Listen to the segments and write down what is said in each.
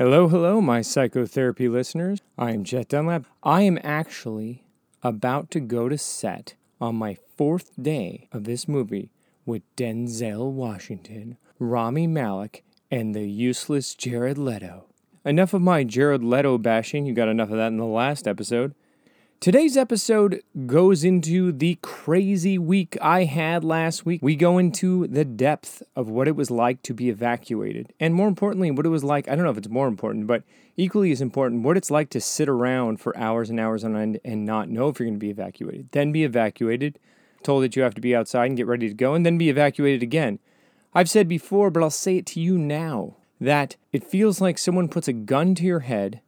Hello, hello, my psychotherapy listeners. I am Jet Dunlap. I am actually about to go to set on my fourth day of this movie with Denzel Washington, Rami Malek, and the useless Jared Leto. Enough of my Jared Leto bashing. You got enough of that in the last episode. Today's episode goes into the crazy week I had last week. We go into the depth of what it was like to be evacuated. And more importantly, what it was like I don't know if it's more important, but equally as important, what it's like to sit around for hours and hours on end and not know if you're going to be evacuated. Then be evacuated, told that you have to be outside and get ready to go, and then be evacuated again. I've said before, but I'll say it to you now that it feels like someone puts a gun to your head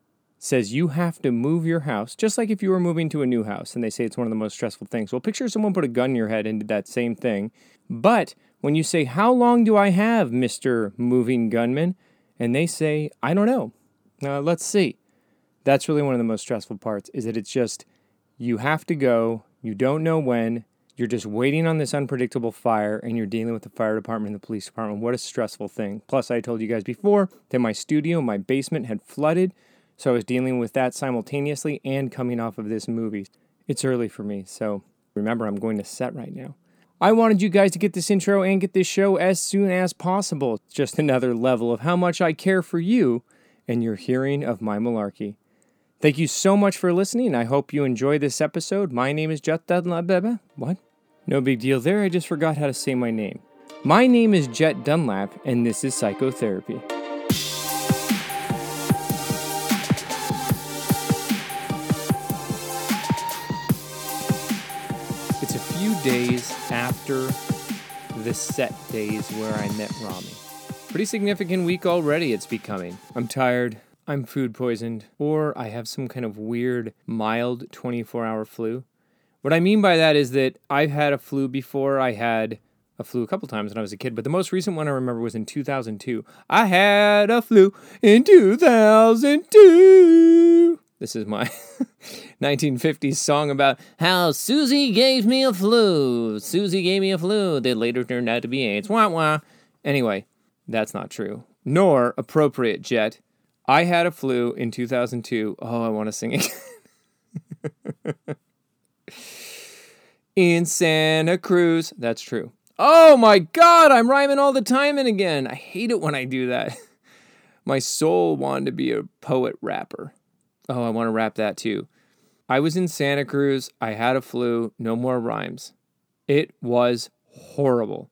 says you have to move your house, just like if you were moving to a new house and they say it's one of the most stressful things. Well, picture someone put a gun in your head and did that same thing. But when you say, How long do I have, Mr. Moving Gunman? and they say, I don't know. Uh, let's see. That's really one of the most stressful parts is that it's just you have to go, you don't know when, you're just waiting on this unpredictable fire and you're dealing with the fire department and the police department. What a stressful thing. Plus, I told you guys before that my studio, my basement had flooded. So I was dealing with that simultaneously and coming off of this movie. It's early for me, so remember, I'm going to set right now. I wanted you guys to get this intro and get this show as soon as possible. Just another level of how much I care for you and your hearing of my malarkey. Thank you so much for listening. I hope you enjoy this episode. My name is Jet Dunlap. What? No big deal there. I just forgot how to say my name. My name is Jet Dunlap, and this is Psychotherapy. Days after the set days where I met Rami. Pretty significant week already it's becoming. I'm tired, I'm food poisoned, or I have some kind of weird, mild 24 hour flu. What I mean by that is that I've had a flu before. I had a flu a couple times when I was a kid, but the most recent one I remember was in 2002. I had a flu in 2002. This is my 1950s song about how Susie gave me a flu. Susie gave me a flu that later turned out to be AIDS. Wah wah. Anyway, that's not true. Nor appropriate, Jet. I had a flu in 2002. Oh, I want to sing again. in Santa Cruz. That's true. Oh my God, I'm rhyming all the time and again. I hate it when I do that. My soul wanted to be a poet rapper. Oh, I want to wrap that too. I was in Santa Cruz. I had a flu. No more rhymes. It was horrible.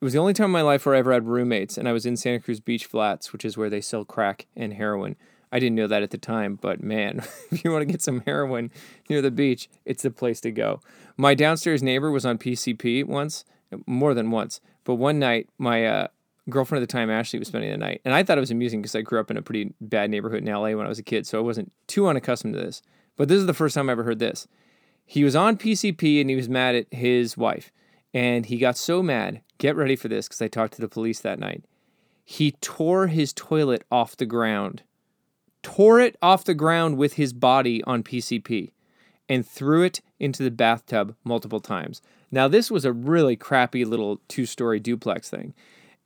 It was the only time in my life where I ever had roommates, and I was in Santa Cruz Beach Flats, which is where they sell crack and heroin. I didn't know that at the time, but man, if you want to get some heroin near the beach, it's the place to go. My downstairs neighbor was on PCP once, more than once, but one night my uh, girlfriend at the time, Ashley, was spending the night. And I thought it was amusing because I grew up in a pretty bad neighborhood in LA when I was a kid, so I wasn't too unaccustomed to this. But this is the first time I ever heard this. He was on PCP and he was mad at his wife. And he got so mad, get ready for this because I talked to the police that night. He tore his toilet off the ground, tore it off the ground with his body on PCP, and threw it into the bathtub multiple times. Now, this was a really crappy little two story duplex thing.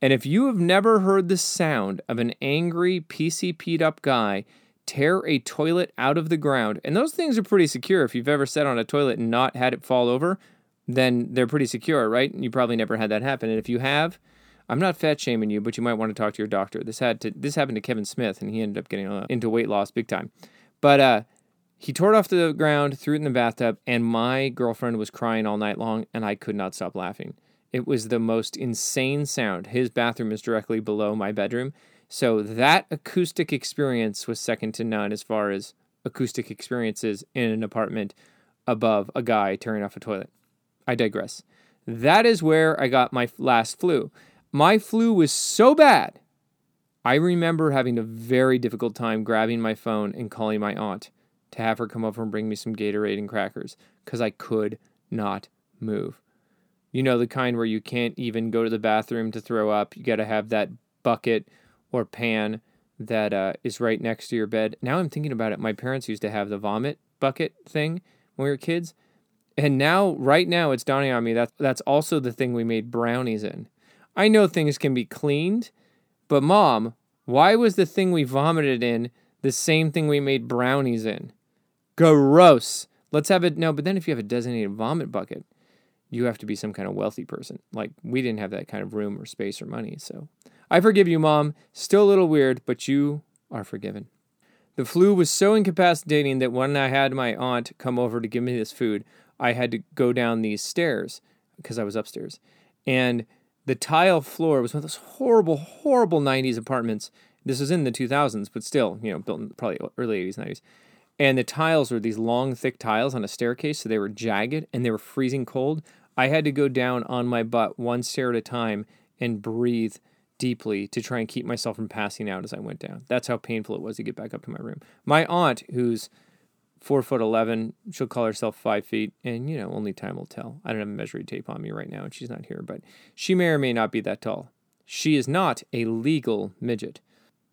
And if you have never heard the sound of an angry, PCP'd up guy tear a toilet out of the ground, and those things are pretty secure. If you've ever sat on a toilet and not had it fall over, then they're pretty secure, right? You probably never had that happen. And if you have, I'm not fat shaming you, but you might want to talk to your doctor. This had to this happened to Kevin Smith, and he ended up getting uh, into weight loss big time. But uh, he tore it off the ground, threw it in the bathtub, and my girlfriend was crying all night long, and I could not stop laughing. It was the most insane sound. His bathroom is directly below my bedroom. So that acoustic experience was second to none as far as acoustic experiences in an apartment above a guy tearing off a toilet. I digress. That is where I got my last flu. My flu was so bad. I remember having a very difficult time grabbing my phone and calling my aunt to have her come over and bring me some Gatorade and crackers because I could not move. You know, the kind where you can't even go to the bathroom to throw up. You got to have that bucket or pan that uh, is right next to your bed. Now I'm thinking about it. My parents used to have the vomit bucket thing when we were kids. And now, right now, it's dawning on me that that's also the thing we made brownies in. I know things can be cleaned, but mom Why was the thing we vomited in the same thing we made brownies in? Gross. Let's have it. No, but then if you have a designated vomit bucket, you have to be some kind of wealthy person. Like, we didn't have that kind of room or space or money. So I forgive you, Mom. Still a little weird, but you are forgiven. The flu was so incapacitating that when I had my aunt come over to give me this food, I had to go down these stairs because I was upstairs. And the tile floor was one of those horrible, horrible 90s apartments. This was in the 2000s, but still, you know, built in probably early 80s, 90s. And the tiles were these long, thick tiles on a staircase, so they were jagged and they were freezing cold. I had to go down on my butt one stair at a time and breathe deeply to try and keep myself from passing out as I went down. That's how painful it was to get back up to my room. My aunt, who's four foot eleven, she'll call herself five feet, and you know, only time will tell. I don't have a measuring tape on me right now, and she's not here, but she may or may not be that tall. She is not a legal midget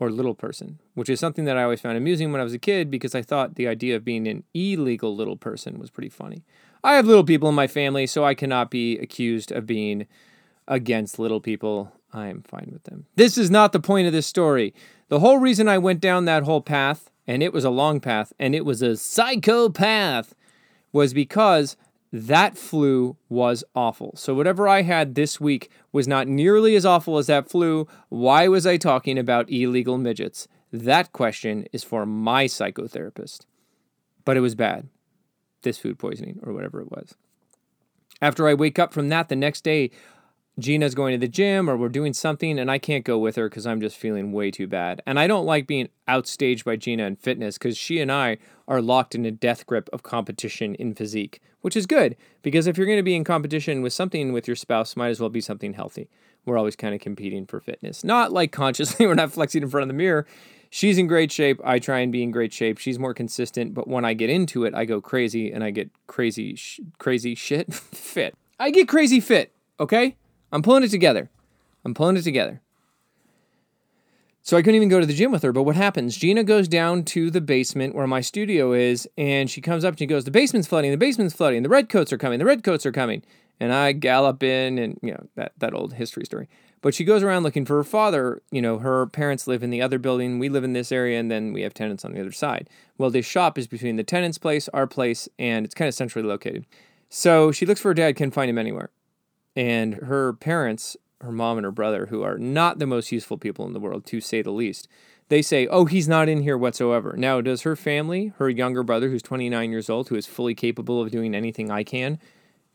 or little person, which is something that I always found amusing when I was a kid because I thought the idea of being an illegal little person was pretty funny. I have little people in my family, so I cannot be accused of being against little people I am fine with them. This is not the point of this story. The whole reason I went down that whole path, and it was a long path, and it was a psychopath, was because that flu was awful. So, whatever I had this week was not nearly as awful as that flu. Why was I talking about illegal midgets? That question is for my psychotherapist. But it was bad. This food poisoning, or whatever it was. After I wake up from that the next day, Gina's going to the gym or we're doing something and I can't go with her because I'm just feeling way too bad. And I don't like being outstaged by Gina in fitness because she and I are locked in a death grip of competition in physique, which is good because if you're going to be in competition with something with your spouse, might as well be something healthy. We're always kind of competing for fitness. Not like consciously, we're not flexing in front of the mirror. She's in great shape. I try and be in great shape. She's more consistent, but when I get into it, I go crazy and I get crazy, sh- crazy shit fit. I get crazy fit, okay? I'm pulling it together. I'm pulling it together. So I couldn't even go to the gym with her. But what happens? Gina goes down to the basement where my studio is, and she comes up and she goes, The basement's flooding, the basement's flooding, the redcoats are coming, the redcoats are coming. And I gallop in and, you know, that, that old history story. But she goes around looking for her father. You know, her parents live in the other building. We live in this area, and then we have tenants on the other side. Well, this shop is between the tenant's place, our place, and it's kind of centrally located. So she looks for her dad, can't find him anywhere and her parents, her mom and her brother, who are not the most useful people in the world, to say the least, they say, Oh, he's not in here whatsoever. Now, does her family, her younger brother, who's 29 years old, who is fully capable of doing anything I can,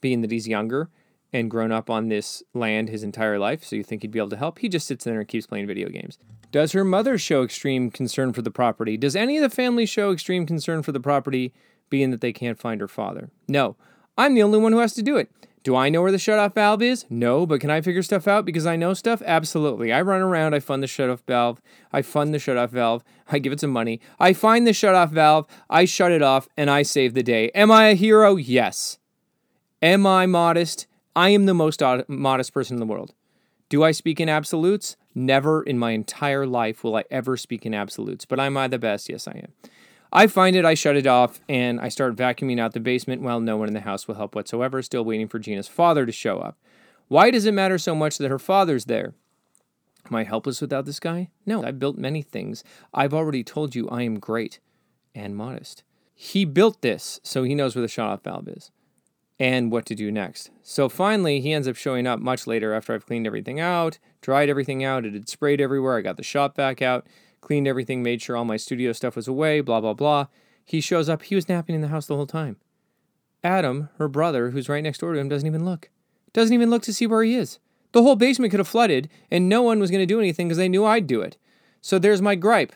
being that he's younger and grown up on this land his entire life, so you think he'd be able to help? He just sits there and keeps playing video games. Does her mother show extreme concern for the property? Does any of the family show extreme concern for the property, being that they can't find her father? No. I'm the only one who has to do it. Do I know where the shutoff valve is? No, but can I figure stuff out because I know stuff? Absolutely. I run around, I fund the shutoff valve, I fund the shutoff valve, I give it some money, I find the shutoff valve, I shut it off, and I save the day. Am I a hero? Yes. Am I modest? I am the most modest person in the world. Do I speak in absolutes? Never in my entire life will I ever speak in absolutes, but am I the best? Yes, I am. I find it, I shut it off, and I start vacuuming out the basement while no one in the house will help whatsoever, still waiting for Gina's father to show up. Why does it matter so much that her father's there? Am I helpless without this guy? No, I've built many things. I've already told you I am great and modest. He built this, so he knows where the shut off valve is and what to do next. So finally, he ends up showing up much later after I've cleaned everything out, dried everything out, it had sprayed everywhere, I got the shop back out cleaned everything, made sure all my studio stuff was away, blah, blah, blah. He shows up. He was napping in the house the whole time. Adam, her brother, who's right next door to him, doesn't even look. Doesn't even look to see where he is. The whole basement could have flooded, and no one was going to do anything because they knew I'd do it. So there's my gripe.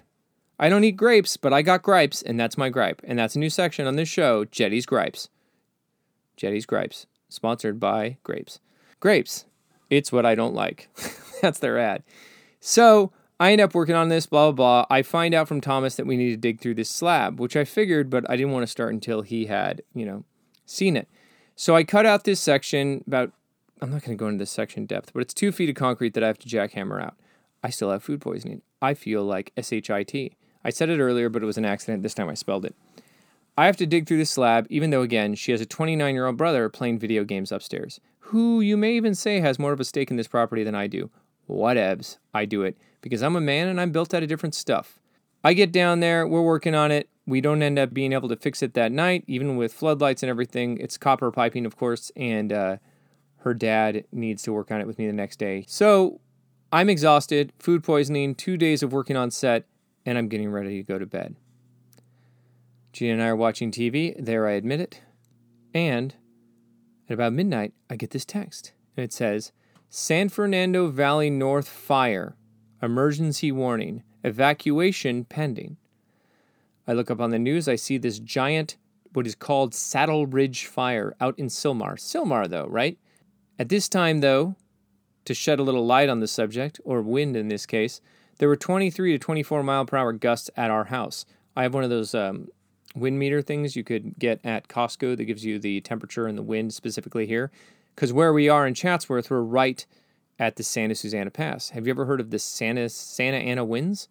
I don't eat grapes, but I got gripes, and that's my gripe. And that's a new section on this show, Jetty's Gripes. Jetty's Gripes, sponsored by Grapes. Grapes, it's what I don't like. that's their ad. So I end up working on this, blah, blah, blah. I find out from Thomas that we need to dig through this slab, which I figured, but I didn't want to start until he had, you know, seen it. So I cut out this section about, I'm not going to go into this section depth, but it's two feet of concrete that I have to jackhammer out. I still have food poisoning. I feel like SHIT. I said it earlier, but it was an accident. This time I spelled it. I have to dig through the slab, even though, again, she has a 29 year old brother playing video games upstairs, who you may even say has more of a stake in this property than I do. Whatevs. I do it because I'm a man and I'm built out of different stuff. I get down there, we're working on it. We don't end up being able to fix it that night, even with floodlights and everything. It's copper piping, of course, and uh, her dad needs to work on it with me the next day. So I'm exhausted, food poisoning, two days of working on set, and I'm getting ready to go to bed. Gina and I are watching TV. There, I admit it. And at about midnight, I get this text. And it says San Fernando Valley North fire, emergency warning, evacuation pending. I look up on the news. I see this giant, what is called Saddle Ridge fire out in Sylmar. Sylmar, though, right? At this time, though, to shed a little light on the subject, or wind in this case, there were 23 to 24 mile per hour gusts at our house. I have one of those um, wind meter things you could get at Costco that gives you the temperature and the wind specifically here. Because where we are in Chatsworth, we're right at the Santa Susana Pass. Have you ever heard of the Santa Santa Ana winds?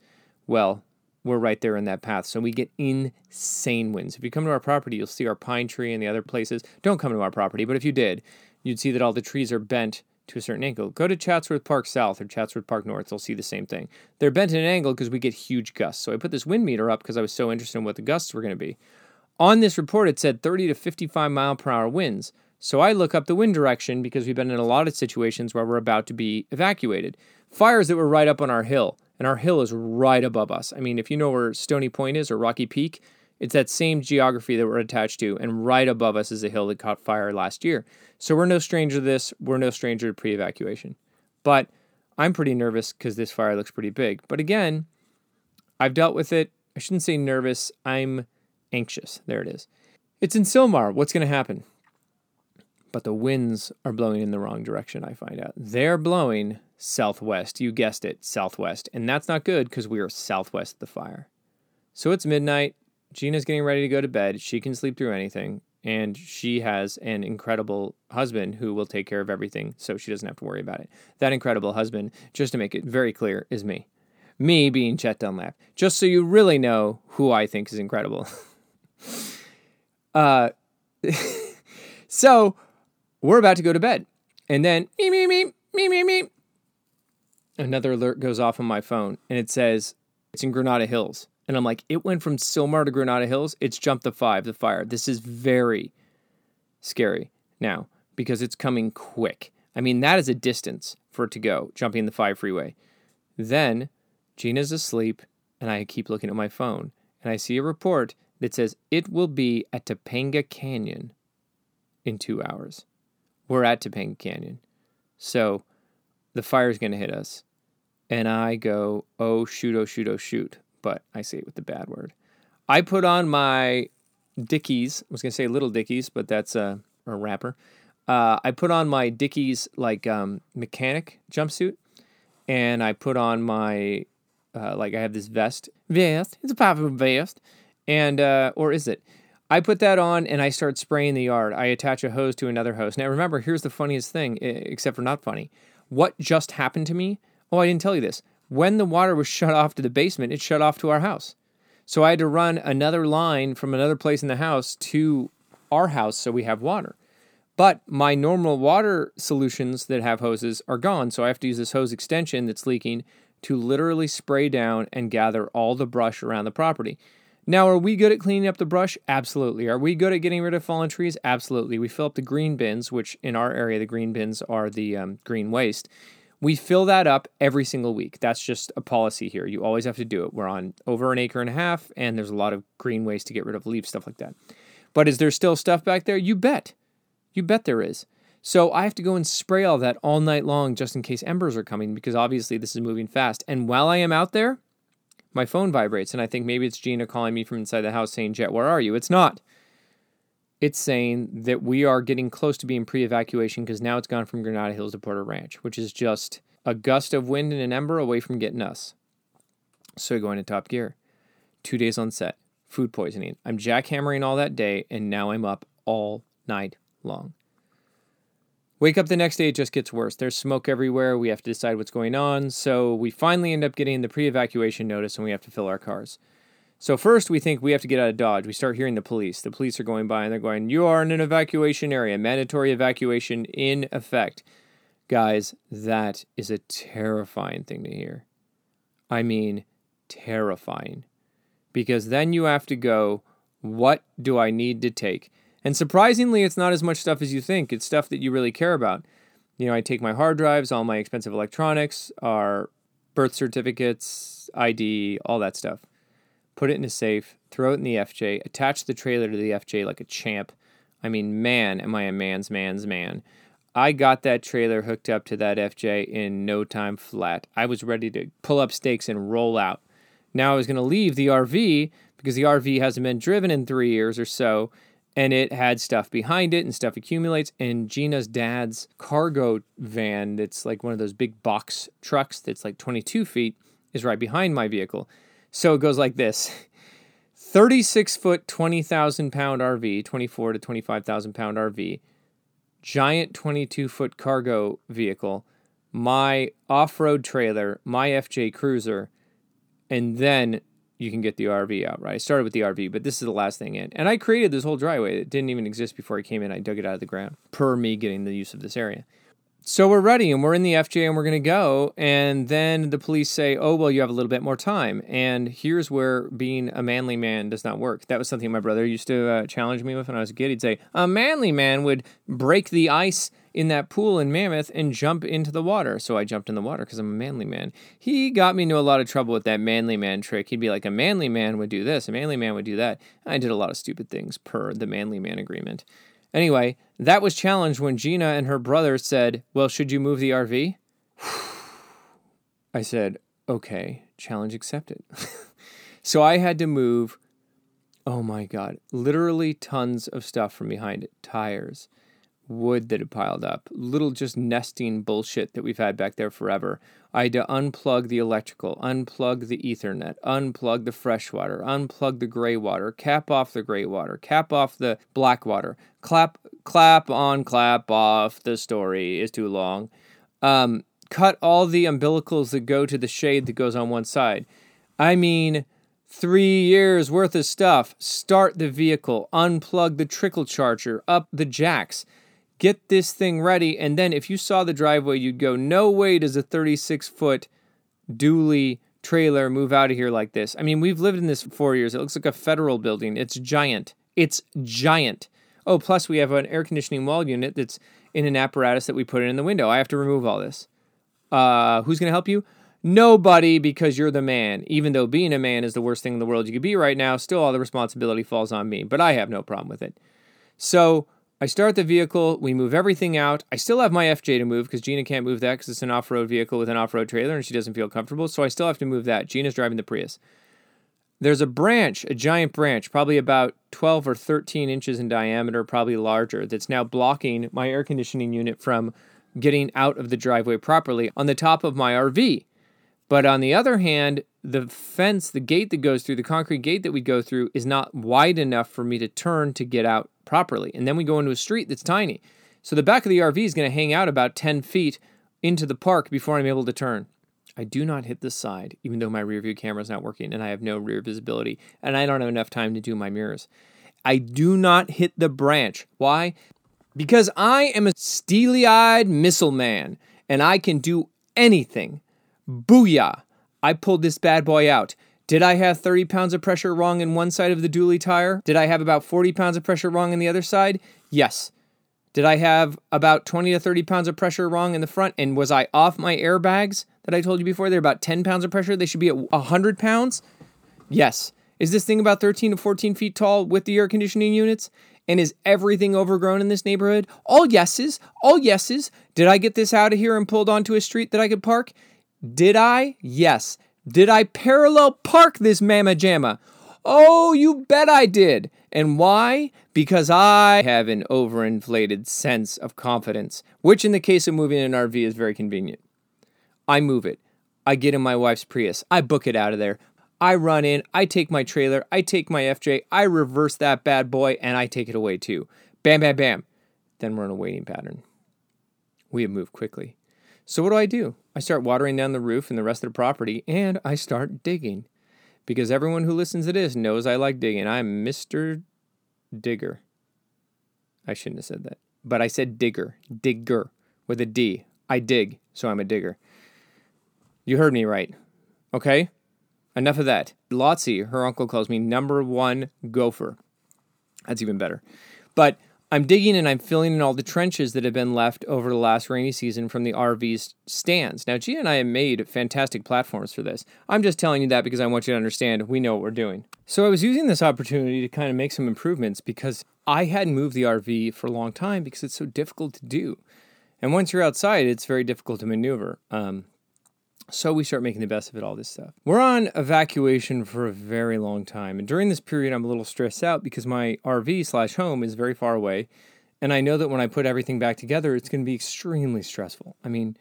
Well, we're right there in that path. So we get insane winds. If you come to our property, you'll see our pine tree and the other places. Don't come to our property, but if you did, you'd see that all the trees are bent to a certain angle. Go to Chatsworth Park South or Chatsworth Park North, you'll see the same thing. They're bent at an angle because we get huge gusts. So I put this wind meter up because I was so interested in what the gusts were going to be. On this report, it said 30 to 55 mile per hour winds. So I look up the wind direction because we've been in a lot of situations where we're about to be evacuated. Fires that were right up on our hill, and our hill is right above us. I mean, if you know where Stony Point is or Rocky Peak, it's that same geography that we're attached to, and right above us is a hill that caught fire last year. So we're no stranger to this. We're no stranger to pre evacuation. But I'm pretty nervous because this fire looks pretty big. But again, I've dealt with it. I shouldn't say nervous. I'm anxious. There it is. It's in Sylmar. What's going to happen? But the winds are blowing in the wrong direction, I find out. They're blowing southwest. You guessed it, southwest. And that's not good because we are southwest of the fire. So it's midnight. Gina's getting ready to go to bed. She can sleep through anything. And she has an incredible husband who will take care of everything so she doesn't have to worry about it. That incredible husband, just to make it very clear, is me. Me being Jet Dunlap. Just so you really know who I think is incredible. uh, so we're about to go to bed. And then, me, me, me, me, me, me. Another alert goes off on my phone and it says, it's in Granada Hills. And I'm like, it went from Sylmar to Granada Hills. It's jumped the five, the fire. This is very scary now because it's coming quick. I mean, that is a distance for it to go, jumping the five freeway. Then Gina's asleep, and I keep looking at my phone, and I see a report that says it will be at Topanga Canyon in two hours. We're at Topanga Canyon. So the fire's going to hit us. And I go, oh, shoot, oh, shoot, oh, shoot but I say it with the bad word. I put on my Dickies. I was gonna say Little Dickies, but that's a, a rapper. Uh, I put on my Dickies like um, mechanic jumpsuit, and I put on my uh, like I have this vest. Vest. It's a popular vest, and uh, or is it? I put that on and I start spraying the yard. I attach a hose to another hose. Now remember, here's the funniest thing, except for not funny. What just happened to me? Oh, I didn't tell you this when the water was shut off to the basement, it shut off to our house. So I had to run another line from another place in the house to our house so we have water. But my normal water solutions that have hoses are gone, so I have to use this hose extension that's leaking to literally spray down and gather all the brush around the property. Now, are we good at cleaning up the brush? Absolutely. Are we good at getting rid of fallen trees? Absolutely. We fill up the green bins, which in our area, the green bins are the um, green waste. We fill that up every single week. That's just a policy here. You always have to do it. We're on over an acre and a half, and there's a lot of green waste to get rid of leaves, stuff like that. But is there still stuff back there? You bet. You bet there is. So I have to go and spray all that all night long just in case embers are coming because obviously this is moving fast. And while I am out there, my phone vibrates and I think maybe it's Gina calling me from inside the house saying, Jet, where are you? It's not. It's saying that we are getting close to being pre evacuation because now it's gone from Granada Hills to Porter Ranch, which is just a gust of wind and an ember away from getting us. So going to top gear. Two days on set, food poisoning. I'm jackhammering all that day, and now I'm up all night long. Wake up the next day, it just gets worse. There's smoke everywhere. We have to decide what's going on. So we finally end up getting the pre evacuation notice and we have to fill our cars. So first, we think we have to get out of Dodge. We start hearing the police. The police are going by and they're going, You are in an evacuation area, mandatory evacuation in effect. Guys, that is a terrifying thing to hear. I mean, terrifying. Because then you have to go, what do I need to take? And surprisingly, it's not as much stuff as you think. It's stuff that you really care about. You know, I take my hard drives, all my expensive electronics, our birth certificates, ID, all that stuff. Put it in a safe, throw it in the FJ, attach the trailer to the FJ like a champ. I mean, man, am I a man's man's man. I got that trailer hooked up to that FJ in no time flat. I was ready to pull up stakes and roll out. Now I was going to leave the RV because the RV hasn't been driven in three years or so, and it had stuff behind it and stuff accumulates. And Gina's dad's cargo van, that's like one of those big box trucks that's like 22 feet, is right behind my vehicle. So it goes like this 36 foot, 20,000 pound RV, 24 to 25,000 pound RV giant 22 foot cargo vehicle, my off road trailer, my FJ Cruiser, and then you can get the RV out, right? I started with the RV, but this is the last thing in. And I created this whole driveway that didn't even exist before I came in. I dug it out of the ground per me getting the use of this area. So we're ready and we're in the FJ and we're going to go. And then the police say, oh, well, you have a little bit more time. And here's where being a manly man does not work. That was something my brother used to uh, challenge me with when I was a kid. He'd say, a manly man would break the ice in that pool in Mammoth and jump into the water. So I jumped in the water because I'm a manly man. He got me into a lot of trouble with that manly man trick. He'd be like, a manly man would do this, a manly man would do that. I did a lot of stupid things per the manly man agreement. Anyway, that was challenged when Gina and her brother said, Well, should you move the RV? I said, Okay, challenge accepted. so I had to move, oh my God, literally tons of stuff from behind it tires, wood that had piled up, little just nesting bullshit that we've had back there forever. I had to unplug the electrical, unplug the ethernet, unplug the fresh water, unplug the gray water, cap off the gray water, cap off the black water, clap, clap on, clap off. The story is too long. Um, cut all the umbilicals that go to the shade that goes on one side. I mean, three years worth of stuff. Start the vehicle, unplug the trickle charger, up the jacks get this thing ready. And then if you saw the driveway, you'd go, no way does a 36 foot dually trailer move out of here like this. I mean, we've lived in this for four years. It looks like a federal building. It's giant. It's giant. Oh, plus we have an air conditioning wall unit that's in an apparatus that we put in the window. I have to remove all this. Uh, who's going to help you? Nobody, because you're the man. Even though being a man is the worst thing in the world you could be right now, still all the responsibility falls on me. But I have no problem with it. So I start the vehicle, we move everything out. I still have my FJ to move because Gina can't move that because it's an off road vehicle with an off road trailer and she doesn't feel comfortable. So I still have to move that. Gina's driving the Prius. There's a branch, a giant branch, probably about 12 or 13 inches in diameter, probably larger, that's now blocking my air conditioning unit from getting out of the driveway properly on the top of my RV. But on the other hand, the fence, the gate that goes through, the concrete gate that we go through, is not wide enough for me to turn to get out properly. And then we go into a street that's tiny. So the back of the RV is going to hang out about 10 feet into the park before I'm able to turn. I do not hit the side, even though my rear view camera is not working and I have no rear visibility and I don't have enough time to do my mirrors. I do not hit the branch. Why? Because I am a steely eyed missile man and I can do anything. Booyah! I pulled this bad boy out. Did I have 30 pounds of pressure wrong in one side of the dually tire? Did I have about 40 pounds of pressure wrong in the other side? Yes. Did I have about 20 to 30 pounds of pressure wrong in the front? And was I off my airbags that I told you before? They're about 10 pounds of pressure. They should be at 100 pounds? Yes. Is this thing about 13 to 14 feet tall with the air conditioning units? And is everything overgrown in this neighborhood? All yeses. All yeses. Did I get this out of here and pulled onto a street that I could park? Did I? Yes. Did I parallel park this mamma jamma? Oh, you bet I did. And why? Because I have an overinflated sense of confidence, which in the case of moving an RV is very convenient. I move it. I get in my wife's Prius. I book it out of there. I run in, I take my trailer, I take my FJ, I reverse that bad boy, and I take it away too. Bam, bam, bam. Then we're in a waiting pattern. We have moved quickly. So what do I do? I start watering down the roof and the rest of the property, and I start digging. Because everyone who listens to this knows I like digging. I'm Mr. Digger. I shouldn't have said that. But I said digger. Digger with a D. I dig, so I'm a digger. You heard me right. Okay? Enough of that. Lotsie, her uncle calls me number one gopher. That's even better. But I'm digging and I'm filling in all the trenches that have been left over the last rainy season from the RV's stands. Now, Gia and I have made fantastic platforms for this. I'm just telling you that because I want you to understand we know what we're doing. So I was using this opportunity to kind of make some improvements because I hadn't moved the RV for a long time because it's so difficult to do. And once you're outside, it's very difficult to maneuver. Um, so we start making the best of it, all this stuff. We're on evacuation for a very long time. And during this period, I'm a little stressed out because my RV slash home is very far away. And I know that when I put everything back together, it's going to be extremely stressful. I mean,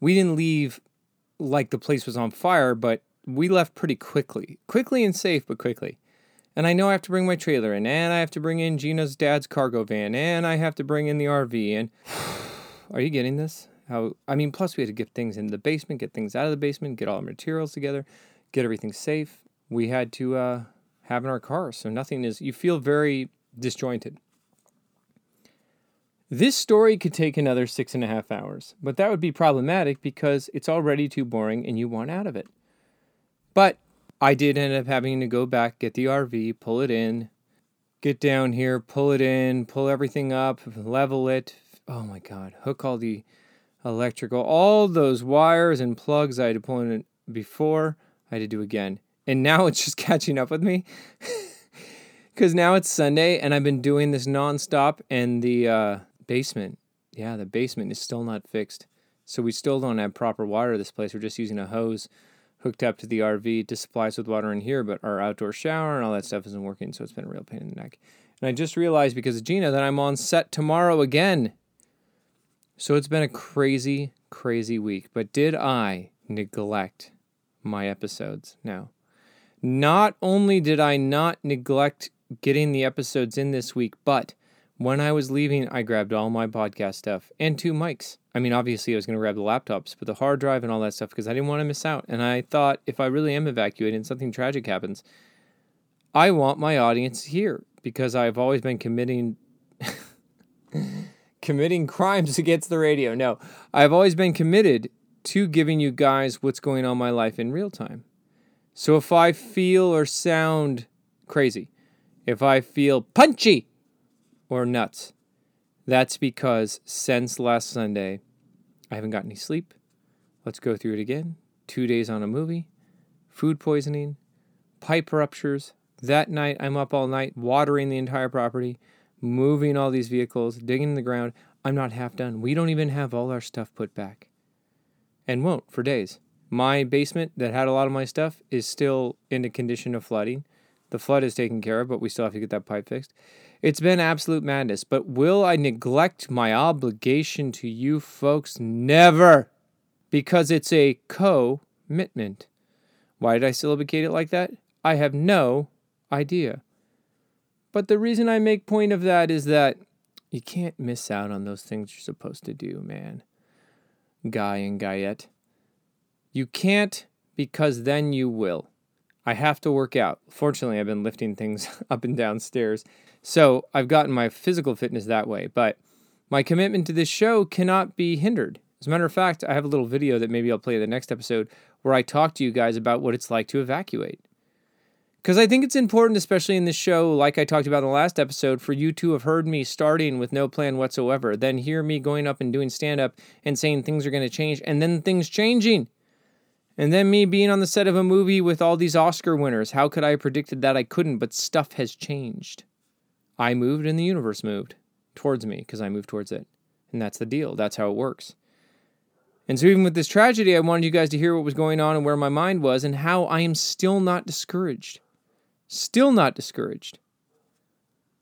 we didn't leave like the place was on fire, but we left pretty quickly. Quickly and safe, but quickly. And I know I have to bring my trailer in, and I have to bring in Gina's dad's cargo van, and I have to bring in the RV. And are you getting this? How I mean, plus we had to get things in the basement, get things out of the basement, get all the materials together, get everything safe. We had to uh, have in our car, so nothing is. You feel very disjointed. This story could take another six and a half hours, but that would be problematic because it's already too boring and you want out of it. But I did end up having to go back, get the RV, pull it in, get down here, pull it in, pull everything up, level it. Oh my God, hook all the electrical, all those wires and plugs I had to pull in before, I had to do again. And now it's just catching up with me. Because now it's Sunday and I've been doing this nonstop, and the uh, basement, yeah, the basement is still not fixed. So we still don't have proper water this place. We're just using a hose hooked up to the RV to supply us with water in here, but our outdoor shower and all that stuff isn't working. So it's been a real pain in the neck. And I just realized because of Gina that I'm on set tomorrow again. So it's been a crazy, crazy week. But did I neglect my episodes? No. Not only did I not neglect getting the episodes in this week, but when I was leaving, I grabbed all my podcast stuff and two mics. I mean, obviously, I was going to grab the laptops, but the hard drive and all that stuff because I didn't want to miss out. And I thought if I really am evacuated and something tragic happens, I want my audience here because I've always been committing committing crimes against the radio. No, I've always been committed to giving you guys what's going on my life in real time. So if I feel or sound crazy, if I feel punchy or nuts, that's because since last Sunday, I haven't gotten any sleep. Let's go through it again. Two days on a movie, food poisoning, pipe ruptures. That night, I'm up all night watering the entire property moving all these vehicles, digging in the ground. I'm not half done. We don't even have all our stuff put back. And won't for days. My basement that had a lot of my stuff is still in a condition of flooding. The flood is taken care of, but we still have to get that pipe fixed. It's been absolute madness. But will I neglect my obligation to you folks? Never! Because it's a commitment. Why did I syllabicate it like that? I have no idea. But the reason I make point of that is that you can't miss out on those things you're supposed to do, man. Guy and Guyette. You can't because then you will. I have to work out. Fortunately, I've been lifting things up and down stairs. So I've gotten my physical fitness that way. But my commitment to this show cannot be hindered. As a matter of fact, I have a little video that maybe I'll play the next episode where I talk to you guys about what it's like to evacuate. Because I think it's important, especially in this show, like I talked about in the last episode, for you to have heard me starting with no plan whatsoever, then hear me going up and doing stand up and saying things are going to change, and then things changing. And then me being on the set of a movie with all these Oscar winners. How could I have predicted that? I couldn't, but stuff has changed. I moved and the universe moved towards me because I moved towards it. And that's the deal. That's how it works. And so, even with this tragedy, I wanted you guys to hear what was going on and where my mind was and how I am still not discouraged. Still not discouraged.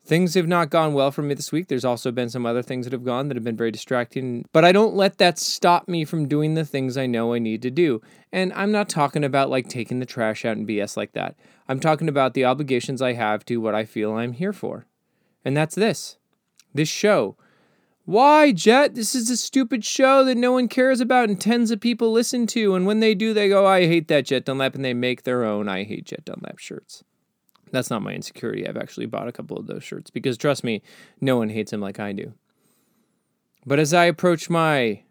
Things have not gone well for me this week. There's also been some other things that have gone that have been very distracting, but I don't let that stop me from doing the things I know I need to do. And I'm not talking about like taking the trash out and BS like that. I'm talking about the obligations I have to what I feel I'm here for. And that's this this show. Why, Jet? This is a stupid show that no one cares about and tens of people listen to. And when they do, they go, I hate that Jet Dunlap, and they make their own I hate Jet Dunlap shirts. That's not my insecurity. I've actually bought a couple of those shirts because trust me, no one hates him like I do. But as I approach my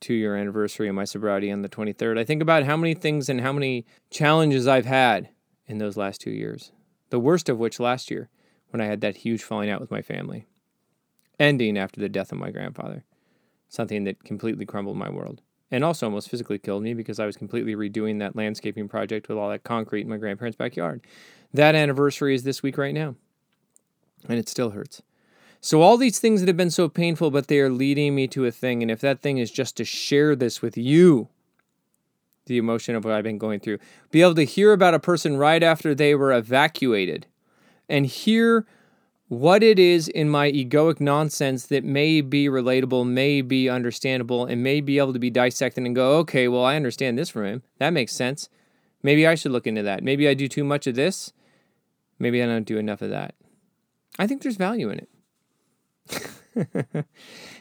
two year anniversary of my sobriety on the 23rd, I think about how many things and how many challenges I've had in those last two years. The worst of which last year, when I had that huge falling out with my family, ending after the death of my grandfather, something that completely crumbled my world. And also almost physically killed me because I was completely redoing that landscaping project with all that concrete in my grandparents' backyard. That anniversary is this week right now. And it still hurts. So, all these things that have been so painful, but they are leading me to a thing. And if that thing is just to share this with you, the emotion of what I've been going through, be able to hear about a person right after they were evacuated and hear what it is in my egoic nonsense that may be relatable, may be understandable, and may be able to be dissected and go, okay, well, I understand this from him. That makes sense. Maybe I should look into that. Maybe I do too much of this. Maybe I don't do enough of that. I think there's value in it.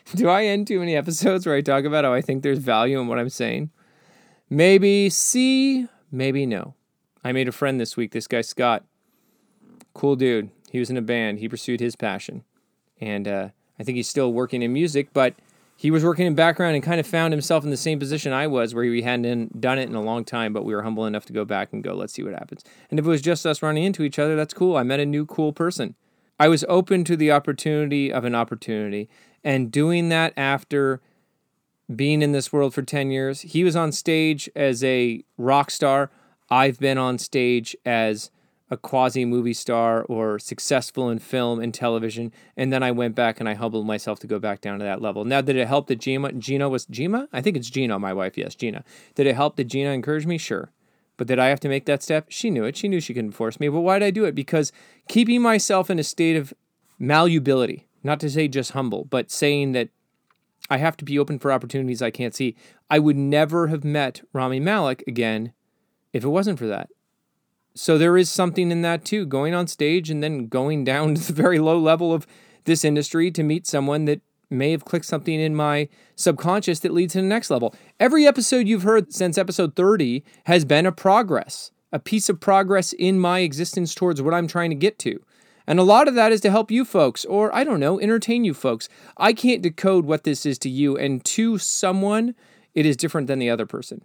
Do I end too many episodes where I talk about how I think there's value in what I'm saying? Maybe C, maybe no. I made a friend this week, this guy Scott. Cool dude. He was in a band. He pursued his passion. And uh, I think he's still working in music, but he was working in background and kind of found himself in the same position I was, where he hadn't done it in a long time, but we were humble enough to go back and go, let's see what happens. And if it was just us running into each other, that's cool. I met a new cool person. I was open to the opportunity of an opportunity. And doing that after being in this world for 10 years, he was on stage as a rock star. I've been on stage as a quasi movie star or successful in film and television. And then I went back and I humbled myself to go back down to that level. Now, did it help that Gina, Gina was Gina? I think it's Gina, my wife. Yes, Gina. Did it help that Gina encouraged me? Sure. But did I have to make that step? She knew it. She knew she couldn't force me. But why did I do it? Because keeping myself in a state of malleability, not to say just humble, but saying that I have to be open for opportunities I can't see. I would never have met Rami Malek again if it wasn't for that. So there is something in that too, going on stage and then going down to the very low level of this industry to meet someone that may have clicked something in my subconscious that leads to the next level. Every episode you've heard since episode 30 has been a progress, a piece of progress in my existence towards what I'm trying to get to. And a lot of that is to help you folks, or I don't know, entertain you folks. I can't decode what this is to you, and to someone, it is different than the other person.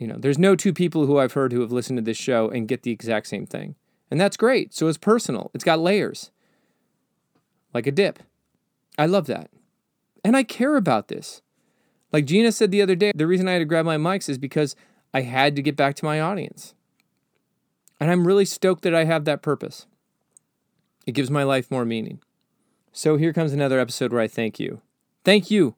You know, there's no two people who I've heard who have listened to this show and get the exact same thing. And that's great. So it's personal, it's got layers, like a dip. I love that. And I care about this. Like Gina said the other day, the reason I had to grab my mics is because I had to get back to my audience. And I'm really stoked that I have that purpose. It gives my life more meaning. So here comes another episode where I thank you. Thank you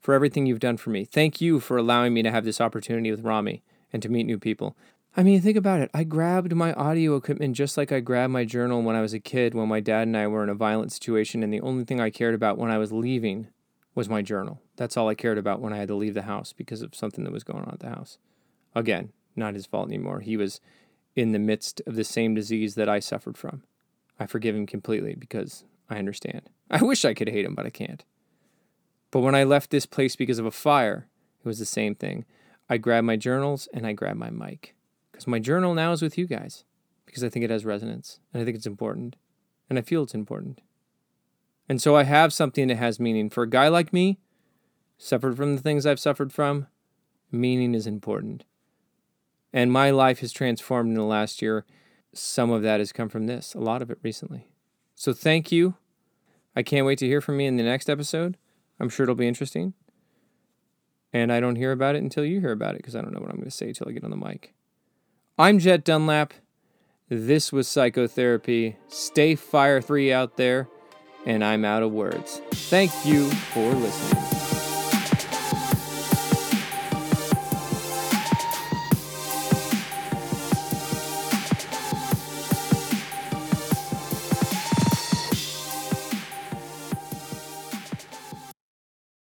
for everything you've done for me. Thank you for allowing me to have this opportunity with Rami and to meet new people. I mean, think about it. I grabbed my audio equipment just like I grabbed my journal when I was a kid when my dad and I were in a violent situation, and the only thing I cared about when I was leaving was my journal. That's all I cared about when I had to leave the house because of something that was going on at the house. Again, not his fault anymore. He was in the midst of the same disease that I suffered from. I forgive him completely because I understand. I wish I could hate him, but I can't. But when I left this place because of a fire, it was the same thing. I grabbed my journals and I grabbed my mic. Because my journal now is with you guys. Because I think it has resonance. And I think it's important. And I feel it's important. And so I have something that has meaning. For a guy like me, suffered from the things I've suffered from, meaning is important. And my life has transformed in the last year. Some of that has come from this, a lot of it recently. So thank you. I can't wait to hear from me in the next episode. I'm sure it'll be interesting. And I don't hear about it until you hear about it because I don't know what I'm going to say until I get on the mic. I'm Jet Dunlap. This was psychotherapy. Stay fire 3 out there and I'm out of words. Thank you for listening.